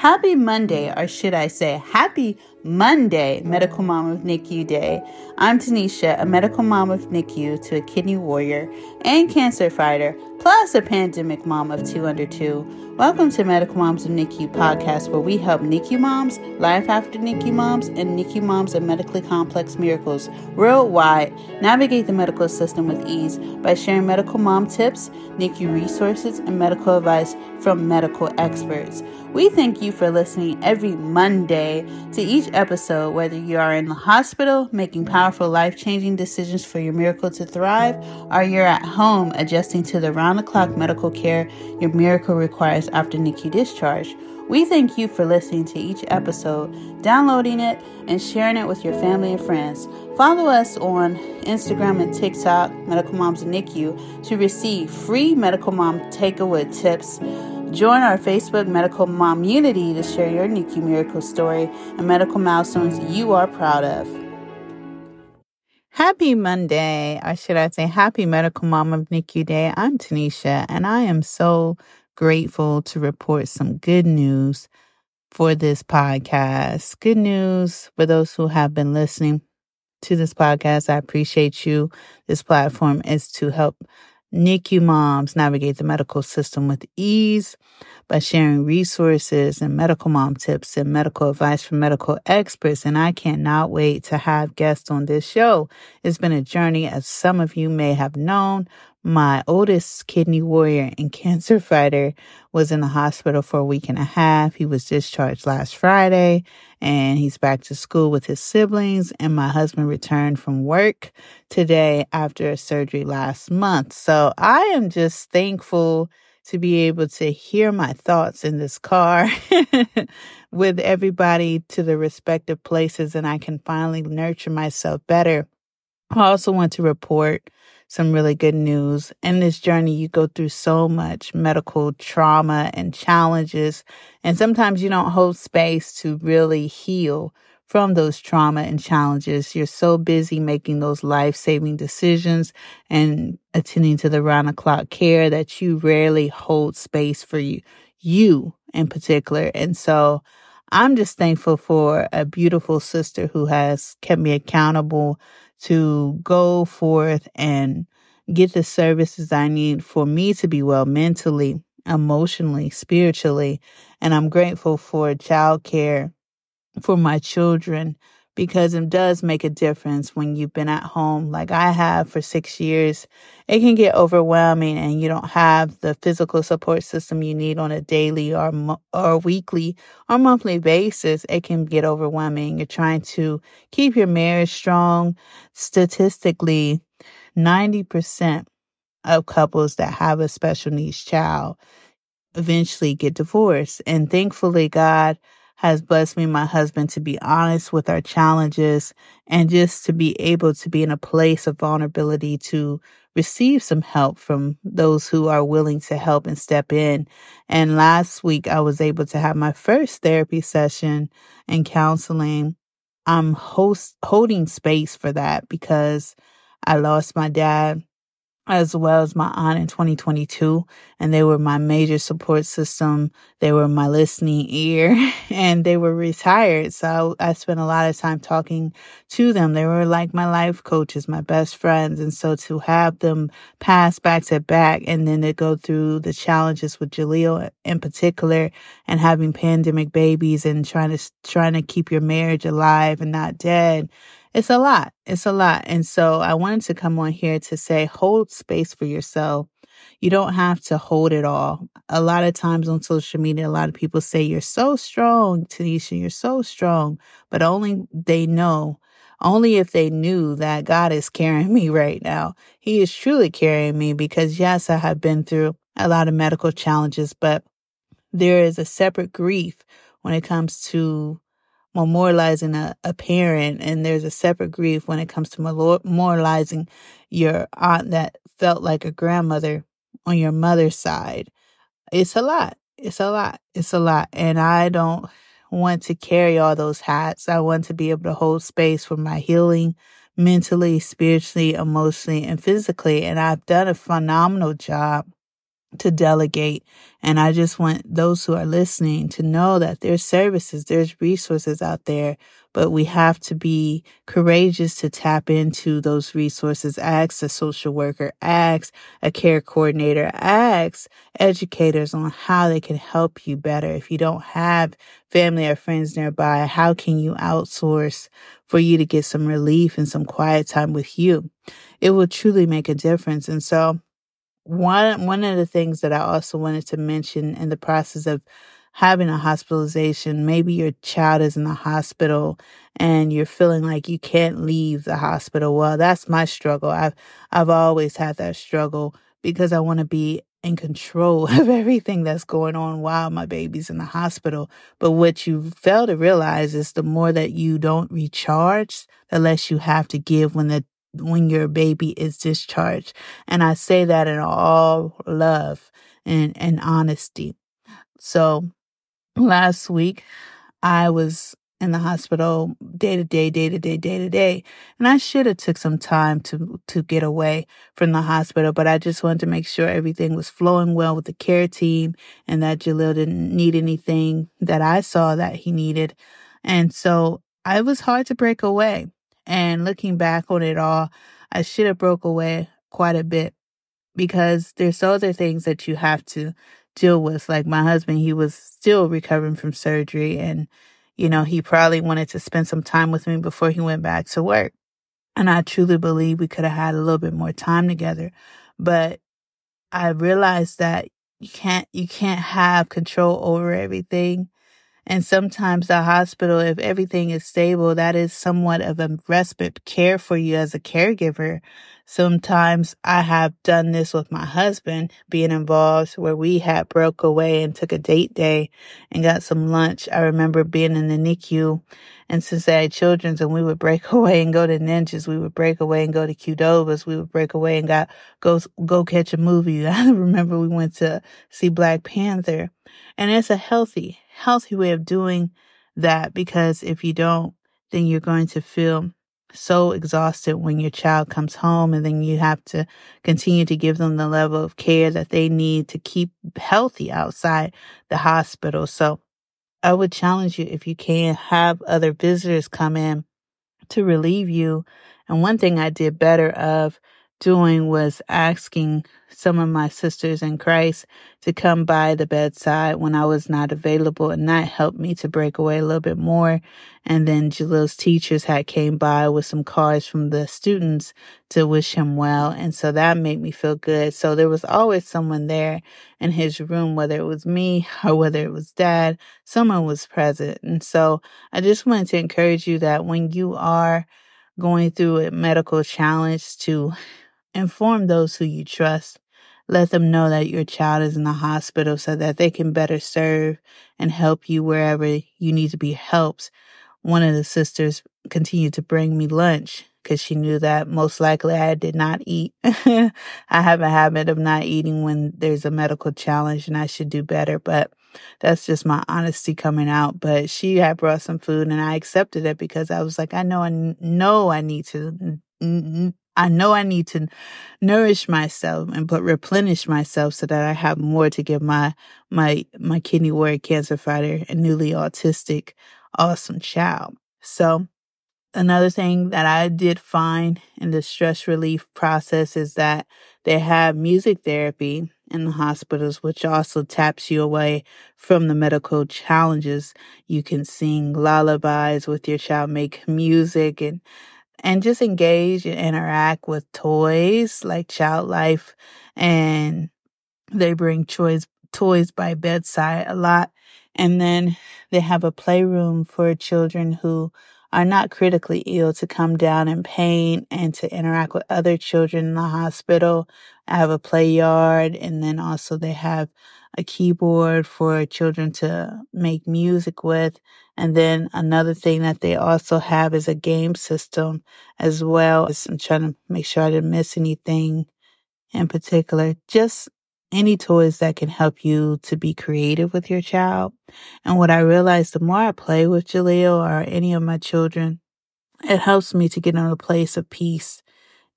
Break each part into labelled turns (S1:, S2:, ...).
S1: Happy Monday, or should I say, Happy Monday, Medical Mom of NICU Day. I'm Tanisha, a medical mom of NICU to a kidney warrior and cancer fighter, plus a pandemic mom of two under two. Welcome to Medical Moms of NICU podcast, where we help NICU moms, life after NICU moms, and NICU moms of medically complex miracles worldwide navigate the medical system with ease by sharing medical mom tips, NICU resources, and medical advice from medical experts. We thank you for listening every Monday to each episode, whether you are in the hospital making powerful life changing decisions for your miracle to thrive, or you're at home adjusting to the round the clock medical care your miracle requires after NICU discharge. We thank you for listening to each episode, downloading it, and sharing it with your family and friends. Follow us on Instagram and TikTok, Medical Moms and NICU, to receive free Medical Mom Takeaway tips Join our Facebook Medical Momunity to share your NICU miracle story and medical milestones you are proud of. Happy Monday, or should I say, Happy Medical Mom of NICU Day. I'm Tanisha, and I am so grateful to report some good news for this podcast. Good news for those who have been listening to this podcast. I appreciate you. This platform is to help NICU moms navigate the medical system with ease by sharing resources and medical mom tips and medical advice from medical experts. And I cannot wait to have guests on this show. It's been a journey, as some of you may have known. My oldest kidney warrior and cancer fighter was in the hospital for a week and a half. He was discharged last Friday and he's back to school with his siblings. And my husband returned from work today after a surgery last month. So I am just thankful to be able to hear my thoughts in this car with everybody to the respective places and I can finally nurture myself better. I also want to report some really good news. In this journey, you go through so much medical trauma and challenges, and sometimes you don't hold space to really heal from those trauma and challenges. You're so busy making those life saving decisions and attending to the round the clock care that you rarely hold space for you, you in particular. And so I'm just thankful for a beautiful sister who has kept me accountable to go forth and get the services I need for me to be well mentally, emotionally, spiritually. And I'm grateful for childcare for my children because it does make a difference when you've been at home like I have for six years. It can get overwhelming and you don't have the physical support system you need on a daily or, or weekly or monthly basis. It can get overwhelming. You're trying to keep your marriage strong. Statistically, 90% of couples that have a special needs child eventually get divorced. And thankfully, God has blessed me, my husband, to be honest with our challenges and just to be able to be in a place of vulnerability to receive some help from those who are willing to help and step in. And last week, I was able to have my first therapy session and counseling. I'm host, holding space for that because I lost my dad as well as my aunt in 2022. And they were my major support system. They were my listening ear and they were retired. So I, I, spent a lot of time talking to them. They were like my life coaches, my best friends. And so to have them pass back to back and then to go through the challenges with Jaleel in particular and having pandemic babies and trying to, trying to keep your marriage alive and not dead it's a lot. It's a lot. And so I wanted to come on here to say hold space for yourself. You don't have to hold it all. A lot of times on social media, a lot of people say, You're so strong, Tanisha, you're so strong. But only they know, only if they knew that God is carrying me right now. He is truly carrying me because, yes, I have been through a lot of medical challenges, but there is a separate grief when it comes to memorializing a, a parent and there's a separate grief when it comes to memorializing your aunt that felt like a grandmother on your mother's side. It's a lot. It's a lot. It's a lot. And I don't want to carry all those hats. I want to be able to hold space for my healing mentally, spiritually, emotionally, and physically. And I've done a phenomenal job to delegate. And I just want those who are listening to know that there's services, there's resources out there, but we have to be courageous to tap into those resources. Ask a social worker, ask a care coordinator, ask educators on how they can help you better. If you don't have family or friends nearby, how can you outsource for you to get some relief and some quiet time with you? It will truly make a difference. And so one one of the things that I also wanted to mention in the process of having a hospitalization, maybe your child is in the hospital and you're feeling like you can't leave the hospital. Well, that's my struggle. I've I've always had that struggle because I want to be in control of everything that's going on while my baby's in the hospital. But what you fail to realize is the more that you don't recharge, the less you have to give when the when your baby is discharged. And I say that in all love and, and honesty. So last week I was in the hospital day to day, day to day, day to day. And I should have took some time to, to get away from the hospital, but I just wanted to make sure everything was flowing well with the care team and that Jalil didn't need anything that I saw that he needed. And so it was hard to break away. And looking back on it all, I should have broke away quite a bit because there's other things that you have to deal with. Like my husband, he was still recovering from surgery and, you know, he probably wanted to spend some time with me before he went back to work. And I truly believe we could have had a little bit more time together. But I realized that you can't, you can't have control over everything. And sometimes the hospital, if everything is stable, that is somewhat of a respite care for you as a caregiver. Sometimes I have done this with my husband being involved where we had broke away and took a date day and got some lunch. I remember being in the NICU and since I had children's and we would break away and go to ninjas, we would break away and go to Qdoba's, we would break away and got go go catch a movie. I remember we went to see Black Panther. And it's a healthy, healthy way of doing that because if you don't, then you're going to feel so exhausted when your child comes home and then you have to continue to give them the level of care that they need to keep healthy outside the hospital. So I would challenge you if you can have other visitors come in to relieve you. And one thing I did better of doing was asking some of my sisters in Christ to come by the bedside when I was not available and that helped me to break away a little bit more. And then Jalil's teachers had came by with some cards from the students to wish him well. And so that made me feel good. So there was always someone there in his room, whether it was me or whether it was dad, someone was present. And so I just wanted to encourage you that when you are going through a medical challenge to Inform those who you trust. Let them know that your child is in the hospital so that they can better serve and help you wherever you need to be helped. One of the sisters continued to bring me lunch because she knew that most likely I did not eat. I have a habit of not eating when there's a medical challenge and I should do better, but that's just my honesty coming out. But she had brought some food and I accepted it because I was like, I know I know I need to I know I need to nourish myself and but replenish myself so that I have more to give my my my kidney warrior cancer fighter and newly autistic awesome child. So another thing that I did find in the stress relief process is that they have music therapy in the hospitals, which also taps you away from the medical challenges. You can sing lullabies with your child, make music and and just engage and interact with toys like Child Life and they bring toys toys by bedside a lot. And then they have a playroom for children who are not critically ill to come down in pain and to interact with other children in the hospital. I have a play yard and then also they have a keyboard for children to make music with. And then another thing that they also have is a game system as well. I'm trying to make sure I didn't miss anything in particular. Just any toys that can help you to be creative with your child. And what I realized the more I play with Jaleel or any of my children, it helps me to get in a place of peace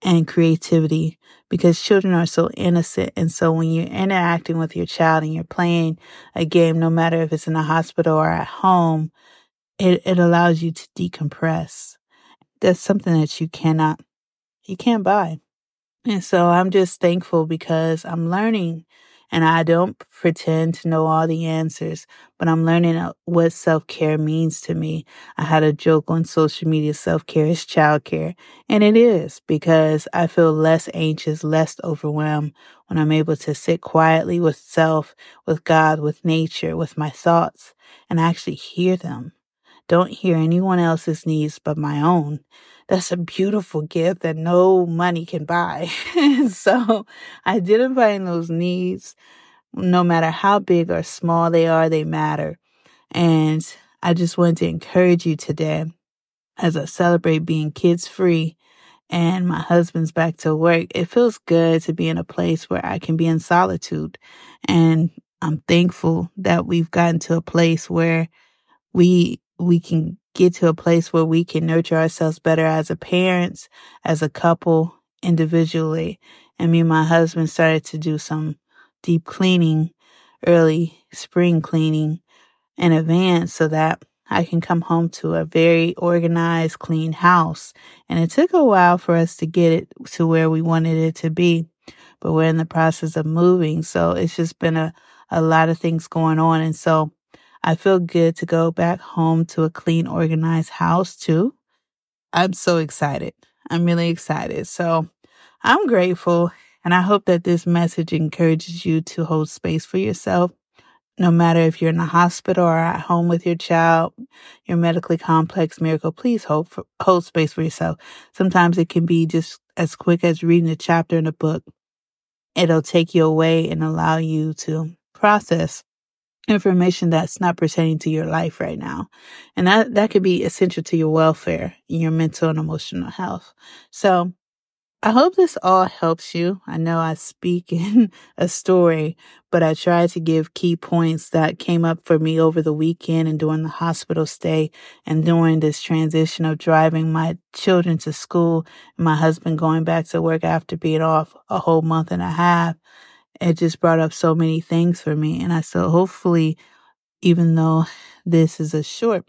S1: and creativity because children are so innocent. And so when you're interacting with your child and you're playing a game, no matter if it's in a hospital or at home, it, it allows you to decompress. That's something that you cannot, you can't buy. And so I'm just thankful because I'm learning and I don't pretend to know all the answers, but I'm learning uh, what self care means to me. I had a joke on social media self care is child care. And it is because I feel less anxious, less overwhelmed when I'm able to sit quietly with self, with God, with nature, with my thoughts, and actually hear them. Don't hear anyone else's needs but my own that's a beautiful gift that no money can buy. so identifying those needs, no matter how big or small they are, they matter. And I just want to encourage you today as I celebrate being kids free and my husband's back to work. It feels good to be in a place where I can be in solitude. And I'm thankful that we've gotten to a place where we, we can get to a place where we can nurture ourselves better as a parents, as a couple, individually. And me and my husband started to do some deep cleaning, early spring cleaning in advance so that I can come home to a very organized, clean house. And it took a while for us to get it to where we wanted it to be, but we're in the process of moving. So it's just been a, a lot of things going on. And so I feel good to go back home to a clean, organized house too. I'm so excited. I'm really excited. So I'm grateful. And I hope that this message encourages you to hold space for yourself. No matter if you're in the hospital or at home with your child, your medically complex miracle, please hold, for, hold space for yourself. Sometimes it can be just as quick as reading a chapter in a book. It'll take you away and allow you to process information that's not pertaining to your life right now. And that, that could be essential to your welfare and your mental and emotional health. So I hope this all helps you. I know I speak in a story, but I try to give key points that came up for me over the weekend and during the hospital stay and during this transition of driving my children to school and my husband going back to work after being off a whole month and a half it just brought up so many things for me. And I so hopefully, even though this is a short,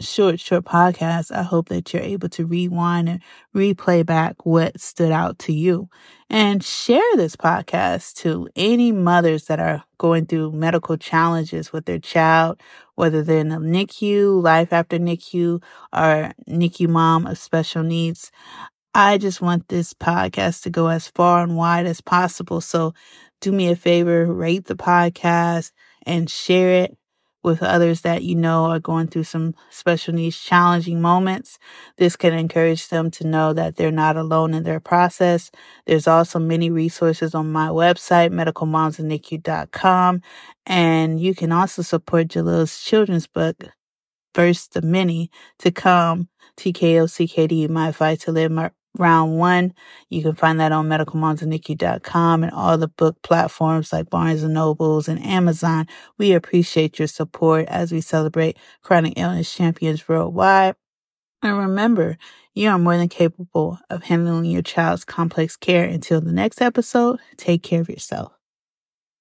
S1: short, short podcast, I hope that you're able to rewind and replay back what stood out to you and share this podcast to any mothers that are going through medical challenges with their child, whether they're in the NICU, life after NICU, or NICU mom of special needs. I just want this podcast to go as far and wide as possible. So do me a favor, rate the podcast and share it with others that you know are going through some special needs challenging moments. This can encourage them to know that they're not alone in their process. There's also many resources on my website, medicalmomsandnicu.com. And you can also support Jalil's children's book, First the Many, to come. TKO CKD, My Fight to Live My round one. You can find that on medicalmomsandnicu.com and all the book platforms like Barnes and Nobles and Amazon. We appreciate your support as we celebrate chronic illness champions worldwide. And remember, you are more than capable of handling your child's complex care. Until the next episode, take care of yourself.